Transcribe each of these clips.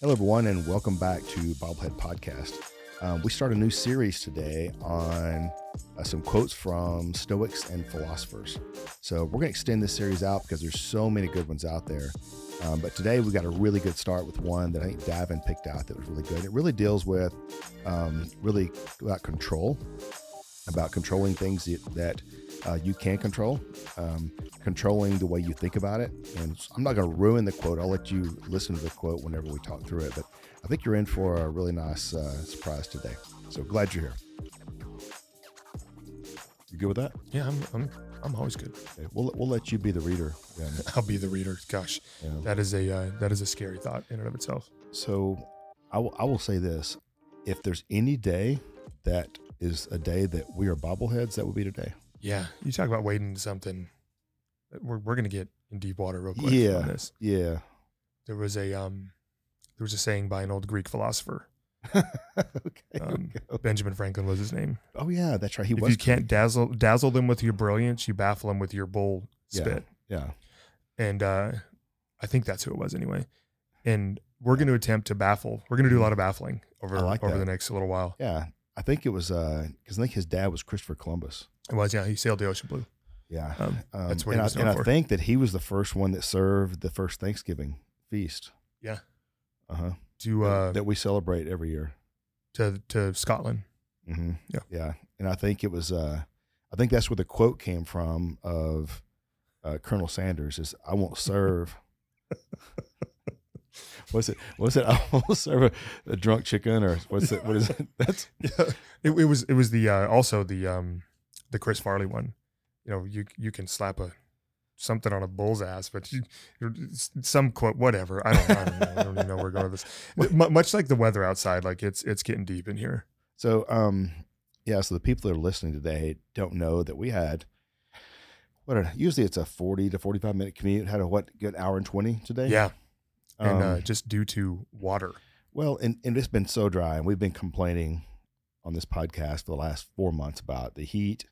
Hello, everyone, and welcome back to Bobblehead Podcast. Um, we start a new series today on uh, some quotes from Stoics and philosophers. So we're going to extend this series out because there's so many good ones out there. Um, but today we got a really good start with one that I think Davin picked out that was really good. It really deals with um, really about control, about controlling things that, that uh, you can control, um, controlling the way you think about it. And I'm not going to ruin the quote. I'll let you listen to the quote whenever we talk through it. But I think you're in for a really nice uh, surprise today. So glad you're here. You good with that? Yeah, I'm I'm I'm always good. Okay, we'll we'll let you be the reader. Then. I'll be the reader. Gosh, Yeah. that is a uh, that is a scary thought in and of itself. So I will I will say this: if there's any day that is a day that we are bobbleheads, that would be today. Yeah, you talk about waiting something. We're we're gonna get in deep water real quick Yeah. on this. Yeah. There was a um, there was a saying by an old Greek philosopher. okay. Um, okay. Benjamin Franklin was his name. Oh yeah, that's right. He if was. you can't dazzle dazzle them with your brilliance, you baffle them with your bold Yeah. spit. Yeah. And uh, I think that's who it was anyway. And we're going to attempt to baffle. We're going to do a lot of baffling over I like over that. the next little while. Yeah. I think it was because I think his dad was Christopher Columbus. It was yeah. He sailed the ocean blue. Yeah. Um, Um, that's what and I, and I think that he was the first one that served the first Thanksgiving feast. Yeah. Uh huh. to uh, that we celebrate every year. to to Scotland. Mm-hmm. Yeah. Yeah. And I think it was, uh, I think that's where the quote came from of uh, Colonel Sanders is, I won't serve. What's it? What's it? I won't serve a, a drunk chicken or what's it? What is it? That's, Yeah, it, it was it was the uh, also the um the Chris Farley one. You know, you you can slap a something on a bull's ass, but you, some quote whatever. I don't, I don't know. I don't even know where we're going with this. Mu much like the weather outside, like it's it's getting deep in here. so, um, yeah. So the people that are listening today don't know that we had, what, a, usually it's a 40 to 45 minute commute. Had a what, good hour and 20 today? Yeah, and uh, Um, just due to water. Well, and, and it's been so dry, and we've been complaining on this podcast for the last four months about the heat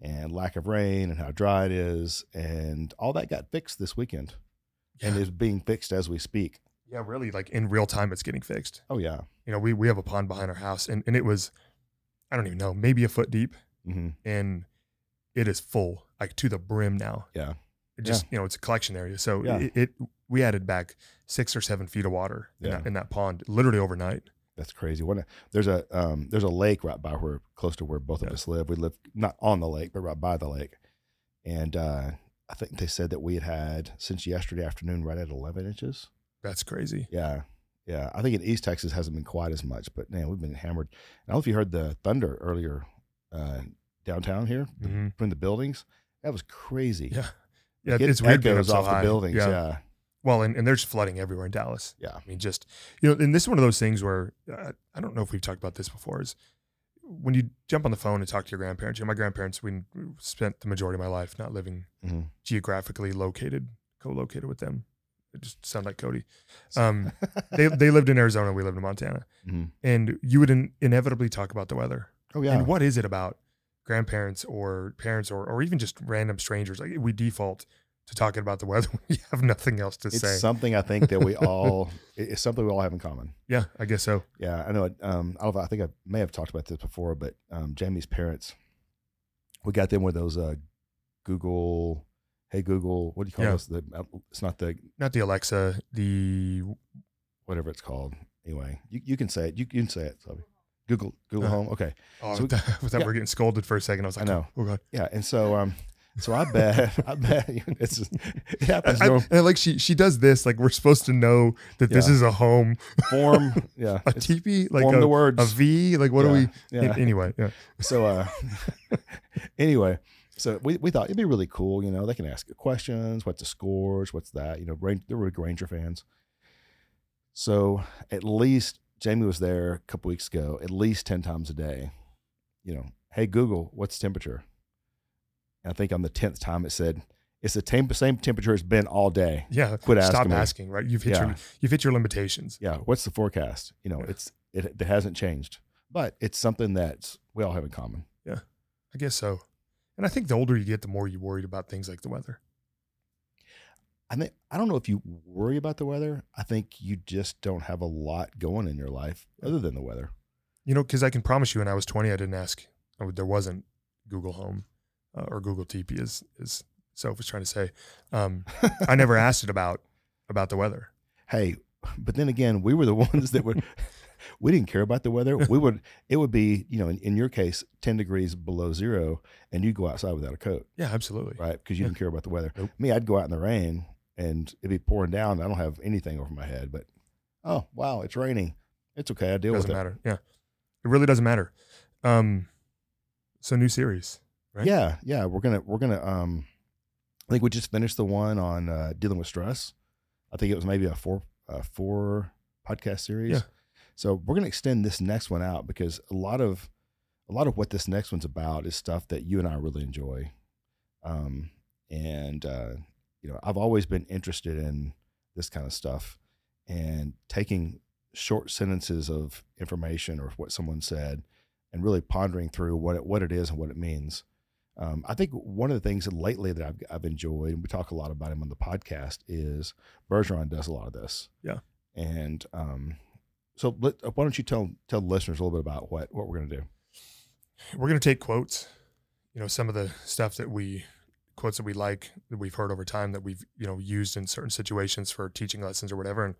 and lack of rain and how dry it is, and all that got fixed this weekend, and is being fixed as we speak. Yeah, really, like in real time, it's getting fixed. Oh yeah, You know, we we have a pond behind our house, and and it was, I don't even know, maybe a foot deep, hmm and it is full, like to the brim now. yeah, It just you know it's a collection area so Yeah. it, it we added back six or seven feet of water in, Yeah. that, in that pond literally overnight that's crazy. What a, there's a um, there's a lake right by where close to where both of us live. We live not on the lake, but right by the lake, and uh, I think they said that we had had since yesterday afternoon right at 11 inches. that's crazy Yeah. Yeah. I think in East Texas hasn't been quite as much, but man, we've been hammered. I don't know if you heard the thunder earlier uh, downtown here Mhm. between the buildings. That was crazy. yeah yeah Like, it it's weird being up echoes so off high. the buildings. yeah. Yeah. Well and, and there's flooding everywhere in dallas Yeah. i mean just you know and this is one of those things where uh, i don't know if we've talked about this before is when you jump on the phone and talk to your grandparents you know, my grandparents we spent the majority of my life not living Mhm. geographically located co-located with them it just sound like cody um they, they lived in arizona we lived in montana Mhm. and you would in, inevitably talk about the weather. Oh, yeah. And what is it about grandparents or parents or, or even just random strangers? Like we default to talking about the weather when we have nothing else to it's say. something I think that we all, it- it's something we all have in common. yeah, I guess so. Yeah. I know. it, Um, I, I think I may have talked about this before, but um, Jamie's parents, we got them with those uh, Google, hey, Google, what do you call Yeah. those? The, uh, it's not the Not the Alexa, the whatever it's called. Anyway, you, you can say it. You, you can say it. Google Google Uh, Home. Okay. oh, So- I thought yeah. we're getting scolded for a second. I was like, I know. Oh, God. Yeah. And so um so I bet I bet it's just, it happens. I, and like she she does this like we're supposed to know that this is a home, form. Yeah. a teepee, like form a, the words. a V. Like what yeah, do we? Yeah. Anyway, yeah. So uh anyway, so we, we thought it'd be really cool, you know, they can ask questions, what's the scores, what's that, you know, Ran- they're really Ranger fans. So at least Jamie was there a couple weeks ago, at least 10 times a day. You know, hey Google, what's temperature? I think on the 10th time it said it's the tem- same temperature it's been all day. Yeah. Quit Stop asking me. asking. Right. You've hit Yeah. your you've hit your limitations. Yeah, what's the forecast? You know, Yeah. it's it, it hasn't changed, but it's something that we all have in common. Yeah, I guess so. And I think the older you get, the more you're worried about things like the weather. I think I don't know if you worry about the weather. I think you just don't have a lot going in your life other than the weather. You know, because I can promise you, when I was 20, I didn't ask. There wasn't Google Home uh, or Google TP, is as Soph was trying to say. Um, I never asked it about about the weather. Hey, but then again, we were the ones that would. we didn't care about the weather. We would. It would be you know in, in your case ten degrees below zero, and you go outside without a coat, Yeah, absolutely. right? Because you Yeah. didn't care about the weather. Nope. Me, I'd go out in the rain, and it'd be pouring down. I don't have anything over my head, but oh wow, it's raining. It's okay. I deal doesn't with it. Doesn't matter. Yeah, it really doesn't matter. Um, so new series. Right? Yeah, yeah. We're gonna we're gonna um I think we just finished the one on uh dealing with stress. I think it was maybe a four a four podcast series. Yeah. So we're gonna extend this next one out because a lot of a lot of what this next one's about is stuff that you and I really enjoy. Um and uh you know, I've always been interested in this kind of stuff and taking short sentences of information or what someone said and really pondering through what it, what it is and what it means. Um, I think one of the things lately that I've, I've enjoyed, and we talk a lot about him on the podcast, is Bergeron does a lot of this. Yeah. And um, so let, why don't you tell tell the listeners a little bit about what what we're going to do? we're going to take quotes you know some of the stuff that we quotes that we like that we've heard over time that we've you know used in certain situations for teaching lessons or whatever and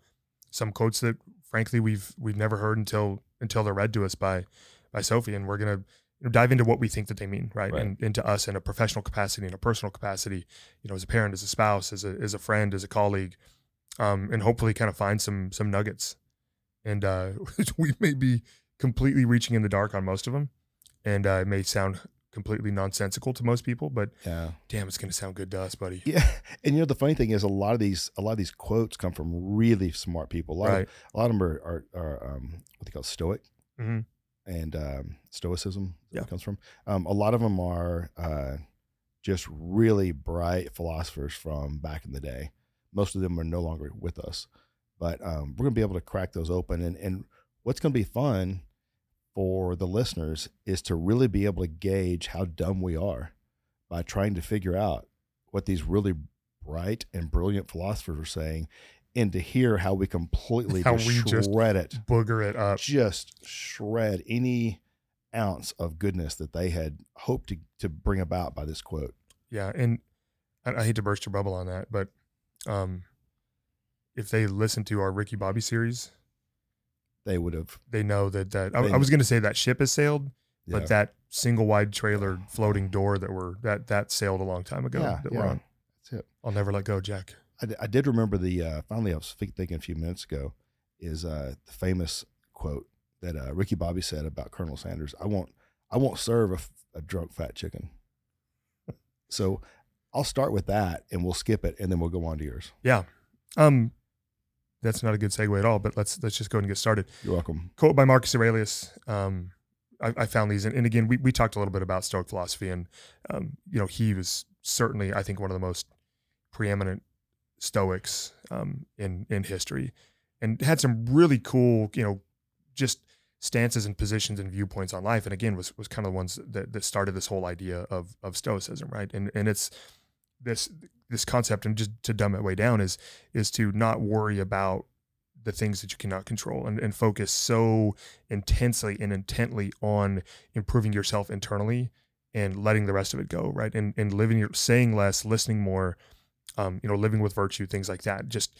some quotes that frankly we've we've never heard until until they're read to us by by sophie and we're going to dive into what we think that they mean right, Right. and into us in a professional capacity in a personal capacity you know as a parent as a spouse as a as a friend as a colleague um and hopefully kind of find some some nuggets and uh we may be completely reaching in the dark on most of them and uh, it may sound completely nonsensical to most people, but Yeah. damn, it's gonna sound good to us, buddy. Yeah. And you know the funny thing is a lot of these a lot of these quotes come from really smart people. A lot Right. of a lot of them are are, are um, what they call stoic hmm and um, stoicism. is Yeah. comes from. Um, a lot of them are uh, just really bright philosophers from back in the day. Most of them are no longer with us, but um, we're gonna be able to crack those open. And and what's gonna be fun for the listeners is to really be able to gauge how dumb we are by trying to figure out what these really bright and brilliant philosophers are saying, and to hear how we completely How just we just- shred it Booger it up. just shred any ounce of goodness that they had hoped to, to bring about by this quote. Yeah, and I, I hate to burst your bubble on that, but um, if they listen to our Ricky Bobby series, They would have, they know that that I, I was gonna say that ship has sailed, yeah, but that single wide trailer floating door that we're that that sailed a long time ago yeah, that yeah. we're on. That's it. I'll never let go, Jack. I, I did remember the, uh, finally, I was thinking a few minutes ago, is uh, the famous quote that uh, Ricky Bobby said about Colonel Sanders. I won't, I won't serve a, a drunk fat chicken. so I'll start with that and we'll skip it and then we'll go on to yours. Yeah. Um, that's not a good segue at all, but let's let's just go ahead and get started. You're welcome. quote by Marcus Aurelius. Um, I, I found these, and, and again, we, we talked a little bit about Stoic philosophy, and um, you know, he was certainly, I think, one of the most preeminent Stoics um, in in history, and had some really cool, you know, just stances and positions and viewpoints on life. And again, was was kind of the ones that, that started this whole idea of of Stoicism, right? And and it's this this concept, and just to dumb it way down, is is to not worry about the things that you cannot control and, and focus so intensely and intently on improving yourself internally and letting the rest of it go right and and living your saying less listening more um you know living with virtue things like that just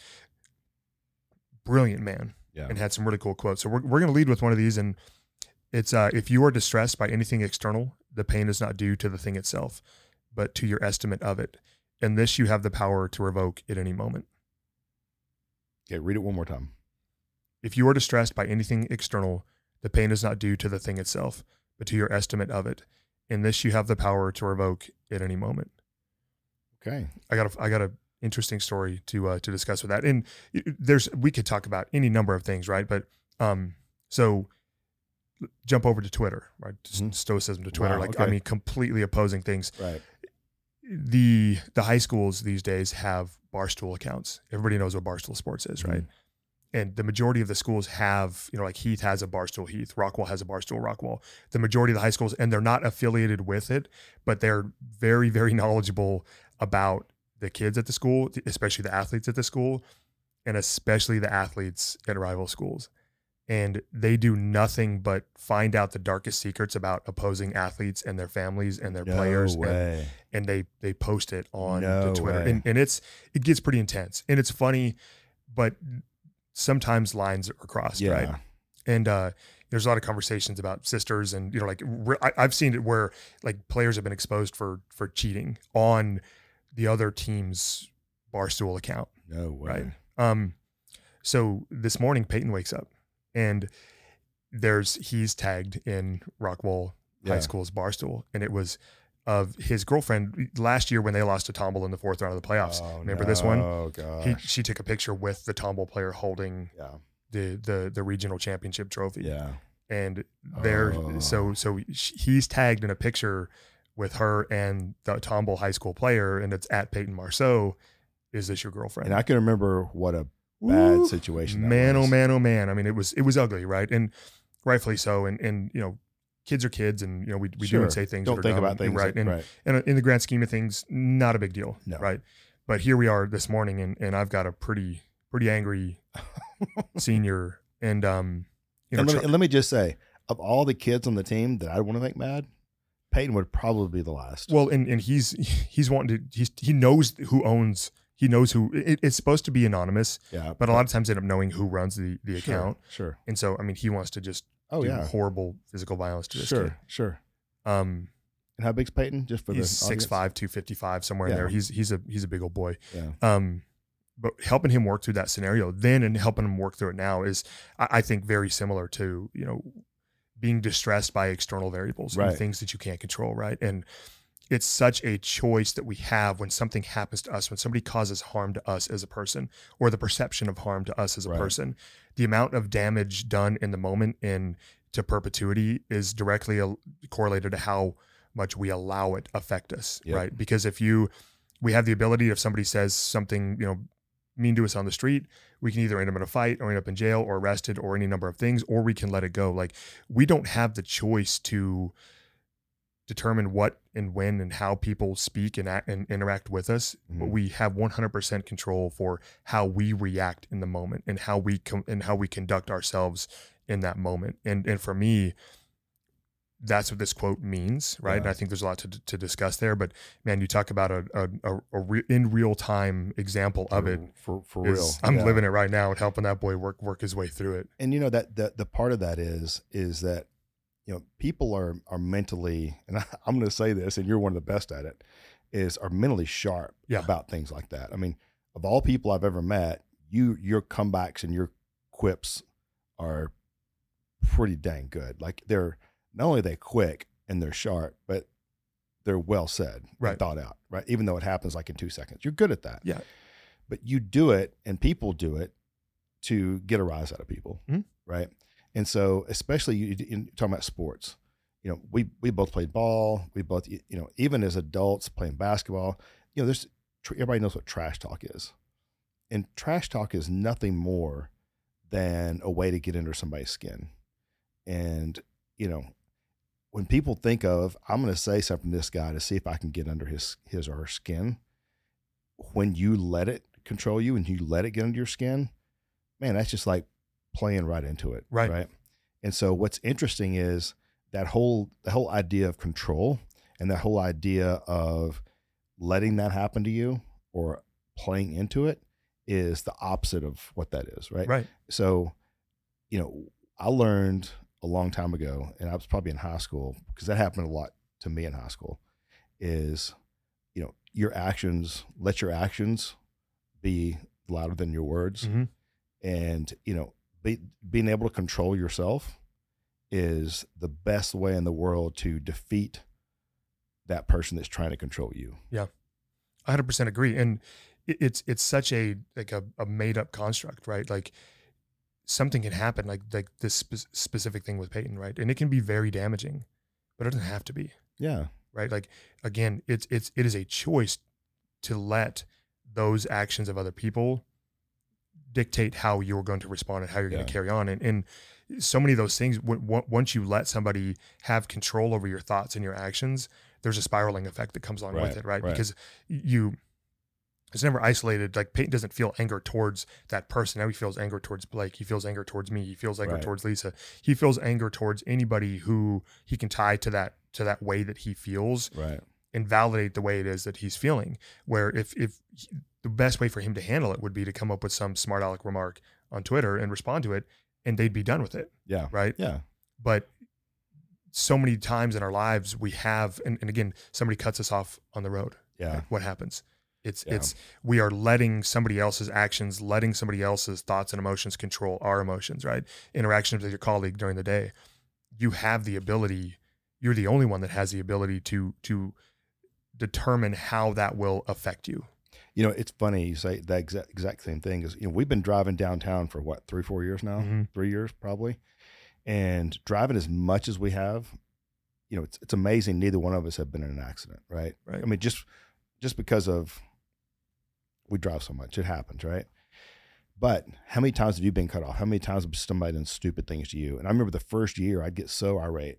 brilliant man Yeah. and had some really cool quotes so we're, we're going to lead with one of these and it's uh if you are distressed by anything external the pain is not due to the thing itself but to your estimate of it and this you have the power to revoke at any moment Okay. Read it one more time. If you are distressed by anything external, the pain is not due to the thing itself, but to your estimate of it. In this, you have the power to revoke at any moment. Okay. I got a, I got a interesting story to uh, to discuss with that. And there's we could talk about any number of things, right? But um, so jump over to Twitter, right? Mhm. Stoicism to Twitter, Wow, like I mean, completely opposing things. Right. The the high schools these days have barstool accounts. Everybody knows what barstool sports is, right? and the majority of the schools have, you know, like Heath has a Barstool Heath, Rockwall has a Barstool Rockwall. The majority of the high schools, and they're not affiliated with it, but they're very, very knowledgeable about the kids at the school, especially the athletes at the school, and especially the athletes at rival schools. And they do nothing but find out the darkest secrets about opposing athletes and their families and their No players. And, and they they post it on No the Twitter. way. And, and it's it gets pretty intense. And it's funny, but sometimes lines are crossed, yeah. right? and uh, there's a lot of conversations about sisters and you know like re- I, i've seen it where like players have been exposed for for cheating on the other team's barstool account No way. right um so this morning peyton wakes up and there's he's tagged in rockwall Yeah. high school's barstool and it was of his girlfriend last year when they lost to Tomball in the fourth round of the playoffs. Oh, Remember this one? Oh. He, she took a picture with the Tomball player holding yeah. the the the regional championship trophy Yeah. and they're Oh. so so he's tagged in a picture with her and the Tomball high school player, and it's at Peyton Marceau. Is this your girlfriend? And I can remember what a bad Woo! situation that man, was. oh man, oh man. I mean, it was it was ugly, right? And rightfully so. And and you know, kids are kids, and you know, we we do and say things. Don't think dumb, about things. right? And right. and in the grand scheme of things, not a big deal, No. right? But here we are this morning, and and I've got a pretty pretty angry senior, and um, you know, and, let me, and let me just say, of all the kids on the team that I want to make mad, Peyton would probably be the last. Well, and, and he's he's wanting to he's he knows who owns he knows who it, it's supposed to be anonymous, yeah. but a lot of times they end up knowing who runs the the Sure, account, Sure. and so I mean he wants to just Oh do yeah. horrible physical violence to this Sure. kid. Sure. Um, And how big's Peyton? Just for he's the six five, two fifty five, somewhere in there. He's he's a he's a big old boy. Yeah. Um, but helping him work through that scenario then and helping him work through it now is I, I think very similar to you know being distressed by external variables Right. and things that you can't control, right? And it's such a choice that we have when something happens to us, when somebody causes harm to us as a person, or the perception of harm to us as a Right. person. The amount of damage done in the moment and to perpetuity is directly correlated to how much we allow it affect us, Yep. right? Because if you, we have the ability, if somebody says something, you know, mean to us on the street, we can either end up in a fight or end up in jail or arrested or any number of things, or we can let it go. Like we don't have the choice to determine what and when and how people speak and act and interact with us, but Mhm. we have 100% control for how we react in the moment and how we com- and how we conduct ourselves in that moment. And and for me, that's what this quote means, right? And I think there's a lot to, to discuss there. But man, you talk about a a, a, a re- in real time example of it. for for is- real. I'm Yeah. living it right now and helping that boy work work his way through it. and you know that the the part of that is is that you know people are are mentally and I, i'm going to say this and you're one of the best at it is are mentally sharp Yeah. about things like that i mean of all people i've ever met you your comebacks and your quips are pretty dang good like they're not only are they quick and they're sharp but they're well said and Right. thought out right? Even though it happens like in two seconds. You're good at that. Yeah. but you do it and people do it to get a rise out of people Mhm. right? And so especially you in talking about sports. You know we we both played ball. We both you know even as adults playing basketball you know there's everybody knows what trash talk is. And trash talk is nothing more than a way to get under somebody's skin. And you know when people think of i'm going to say something to this guy to see if i can get under his his or her skin when you let it control you and you let it get under your skin man that's just like playing right into it Right. right and so what's interesting is that whole the whole idea of control and that whole idea of letting that happen to you or playing into it is the opposite of what that is right Right. so you know i learned a long time ago and i was probably in high school because that happened a lot to me in high school is you know your actions let your actions be louder than your words. Mhm. and you know be, being able to control yourself is the best way in the world to defeat that person that's trying to control you. Yeah, 100% agree and it's it's such a like a, a made up construct right? Like something can happen like like this spe- specific thing with peyton right? And it can be very damaging but it doesn't have to be. Yeah. Right? Like again it's it's it is a choice to let those actions of other people dictate how you're going to respond and how you're going to carry on. And, and so many of those things w- w- once you let somebody have control over your thoughts and your actions there's a spiraling effect that comes along with it right, right. because you it's never isolated. Like Peyton doesn't feel anger towards that person. Now he feels anger towards Blake. He feels anger towards me. He feels anger Right. towards Lisa. He feels anger towards anybody who he can tie to that to that way that he feels Right. and validate the way it is that he's feeling. Where if if the best way for him to handle it would be to come up with some smart aleck remark on Twitter and respond to it, and they'd be done with it, Yeah. right? Yeah. But so many times in our lives we have, and, and again, somebody cuts us off on the road. Yeah. What happens? It's Yeah. it's we are letting somebody else's actions, letting somebody else's thoughts and emotions control our emotions, right? Interactions with your colleague during the day. You have the ability, you're the only one that has the ability to to determine how that will affect you. You know, it's funny you say that exact exact same thing. Is you know we've been driving downtown for what three four years now, Mhm. three years probably, and driving as much as we have, you know, it's it's amazing. Neither one of us have been in an accident, right? Right. I mean, just just because of we drive so much, it happens, right? But how many times have you been cut off? How many times have somebody done stupid things to you? And I remember the first year I'd get so irate,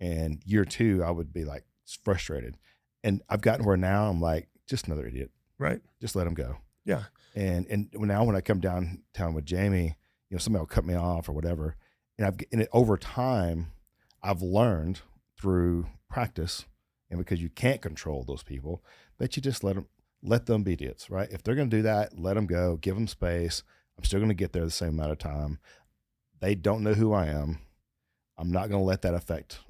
and year two I would be like frustrated, and I've gotten where now I'm like just another idiot Right. just let them go. Yeah. And and now when I come downtown with Jamie, you know, somebody will cut me off or whatever, and I've and it, over time, I've learned through practice, and because you can't control those people, that you just let them let them be idiots, right? If they're going to do that, let them go, give them space. I'm still going to get there the same amount of time. They don't know who I am. I'm not going to let that affect.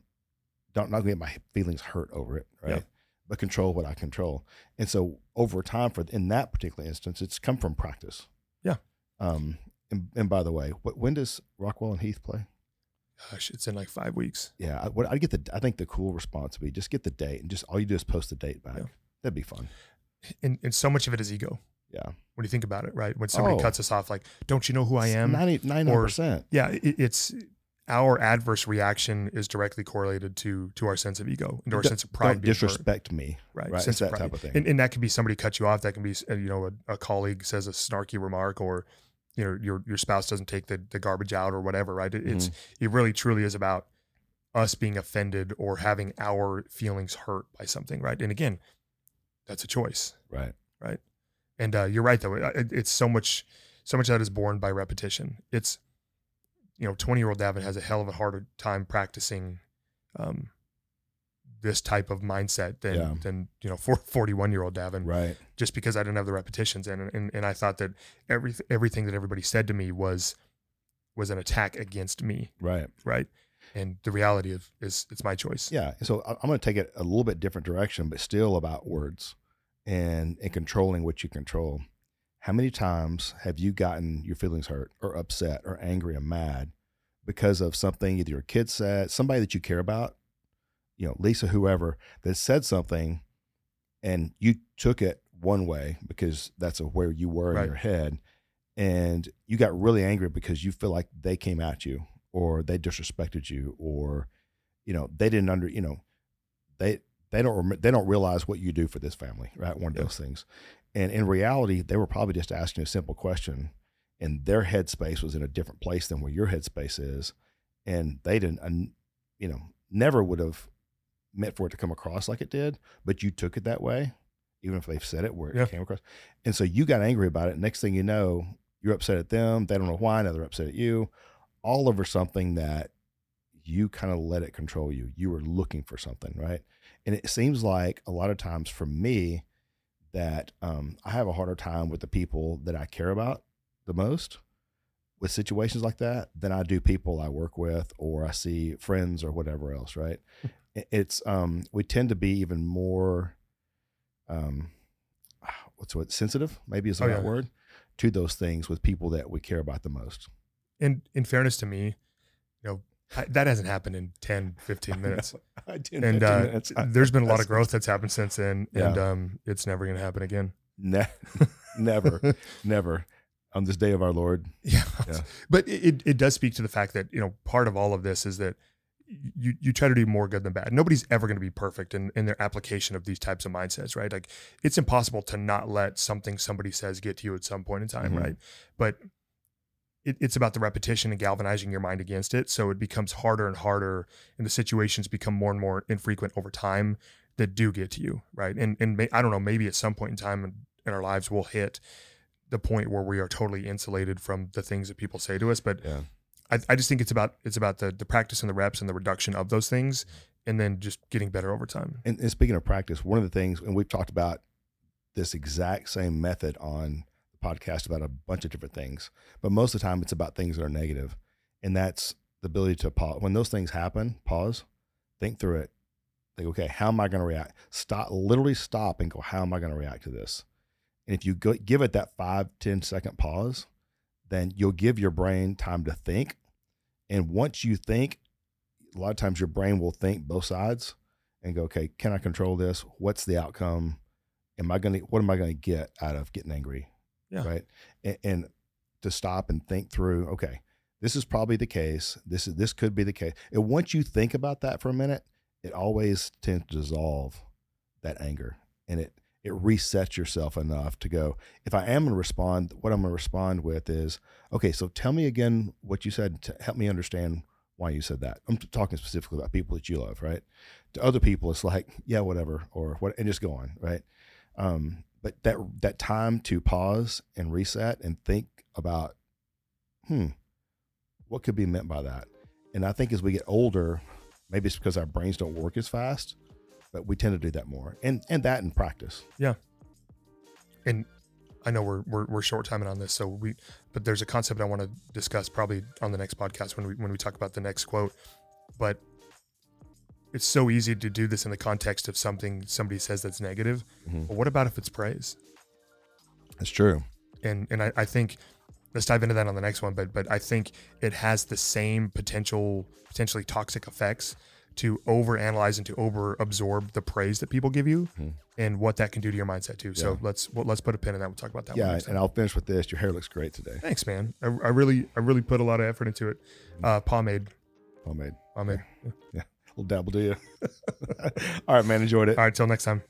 Don't not get my feelings hurt over it, right? Yep. But control what I control. And so over time, for in that particular instance, it's come from practice. Yeah. Um. And, and by the way, what, when does Rockwall and Heath play? Gosh, it's in like five weeks. Yeah. I, what I get the. I think the cool response would be just get the date and just all you do is post the date back. Yeah. That'd be fun. And and so much of it is ego. Yeah. When you think about it, right? When somebody Oh. cuts us off, like, don't you know who I am? 90 or- percent. yeah it, it's our adverse reaction is directly correlated to to our sense of ego and our Don't- sense of pride Don't being hurt, disrespect me. right, right, sense it's that type of thing. and, and that can be somebody cut you off that can be uh, you know a, a colleague says a snarky remark or you know your your spouse doesn't take the, the garbage out or whatever right it, it's Mm-hmm. it really truly is about us being offended or having our feelings hurt by something right and again that's a choice Right. Right. And uh, you're right though. It, it's so much, so much of that is born by repetition. It's, you know, 20 year old Davin has a hell of a harder time practicing, um, this type of mindset than Yeah. than you know 41 year old Davin Right. just because I didn't have the repetitions and and and I thought that every everything that everybody said to me was was an attack against me Right. right and the reality of is it's my choice Yeah. So I'm going to take it a little bit different direction, but still about words and and controlling what you control. How many times have you gotten your feelings hurt or upset or angry or mad because of something either your kid said, somebody that you care about, you know, Lisa, whoever, that said something and you took it one way because that's a, where you were in Right. your head and you got really angry because you feel like they came at you or they disrespected you or you know they didn't under you know they they don't they don't realize what you do for this family right one of Yeah. those things and in reality they were probably just asking a simple question and their headspace was in a different place than where your headspace is and they didn't you know never would have meant for it to come across like it did but you took it that way even if they've said it where it Yeah. came across and so you got angry about it next thing you know you're upset at them they don't know why now they're upset at you all over something that you kind of let it control you. You were looking for something, right? And it seems like a lot of times for me that um, I have a harder time with the people that I care about the most with situations like that than I do people I work with or I see friends or whatever else, right? It's um, we tend to be even more um, what's what sensitive maybe is the Oh, right yeah. word to those things with people that we care about the most. and in fairness to me you know I, that hasn't happened in 10 15 minutes I did and 15 uh, minutes. I- there's been a lot of growth that's happened since then, and um, it's never going to happen again. Ne- never, never. On this day of our Lord. yeah. Yeah. but it, it- does speak to the fact that you know part of all of this is that you you try to do more good than bad. Nobody's ever going to be perfect in, in their application of these types of mindsets, right? Like it's impossible to not let something somebody says get to you at some point in time, Mhm. right? But it, it's about the repetition and galvanizing your mind against it. So it becomes harder and harder, and the situations become more and more infrequent over time that do get to you, right? And and may, I don't know, maybe at some point in time, in our lives we'll hit the point where we are totally insulated from the things that people say to us. But Yeah. I, I just think it's about it's about the the practice and the reps and the reduction of those things, and then just getting better over time. And, and speaking of practice, one of the things, and we've talked about this exact same method on podcast about a bunch of different things, but most of the time it's about things that are negative, and that's the ability to pause when those things happen. Pause, think through it. Think, okay, how am I going to react? Stop, literally stop, and go, how am I going to react to this? And if you go, give it that five ten second pause, then you'll give your brain time to think. And once you think, a lot of times your brain will think both sides and go, okay, can I control this? What's the outcome? Am I going to, what am I going to get out of getting angry? Yeah. Right. And, and to stop and think through, okay, this is probably the case. This is, this could be the case. And once you think about that for a minute, it always tends to dissolve that anger and it, it resets yourself enough to go, if I am going to respond, what I'm going to respond with is, okay, so tell me again what you said to help me understand why you said that. I'm talking specifically about people that you love, right? To other people, it's like, yeah, whatever, or what, and just go on, right? Um, but that that time to pause and reset and think about, hmm, what could be meant by that? And I think as we get older, maybe it's because our brains don't work as fast, but we tend to do that more, and and that in practice. Yeah. And I know we're we're, we're short timing on this, so we but there's a concept I want to discuss probably on the next podcast when we when we talk about the next quote. But it's so easy to do this in the context of something somebody says that's negative. Mhm. But what about if it's praise? That's true. And and I, I think let's dive into that on the next one. But but I think it has the same potential potentially toxic effects to overanalyze and to over absorb the praise that people give you Mhm. and what that can do to your mindset too. So let's well, let's put a pin in that. We'll talk about that. Yeah, and I'll finish with this. Your hair looks great today. Thanks, man. I, I really, I really put a lot of effort into it. Uh, pomade, Homemade. pomade. Little dabble, do you? All right, man. Enjoyed it. All right, till next time.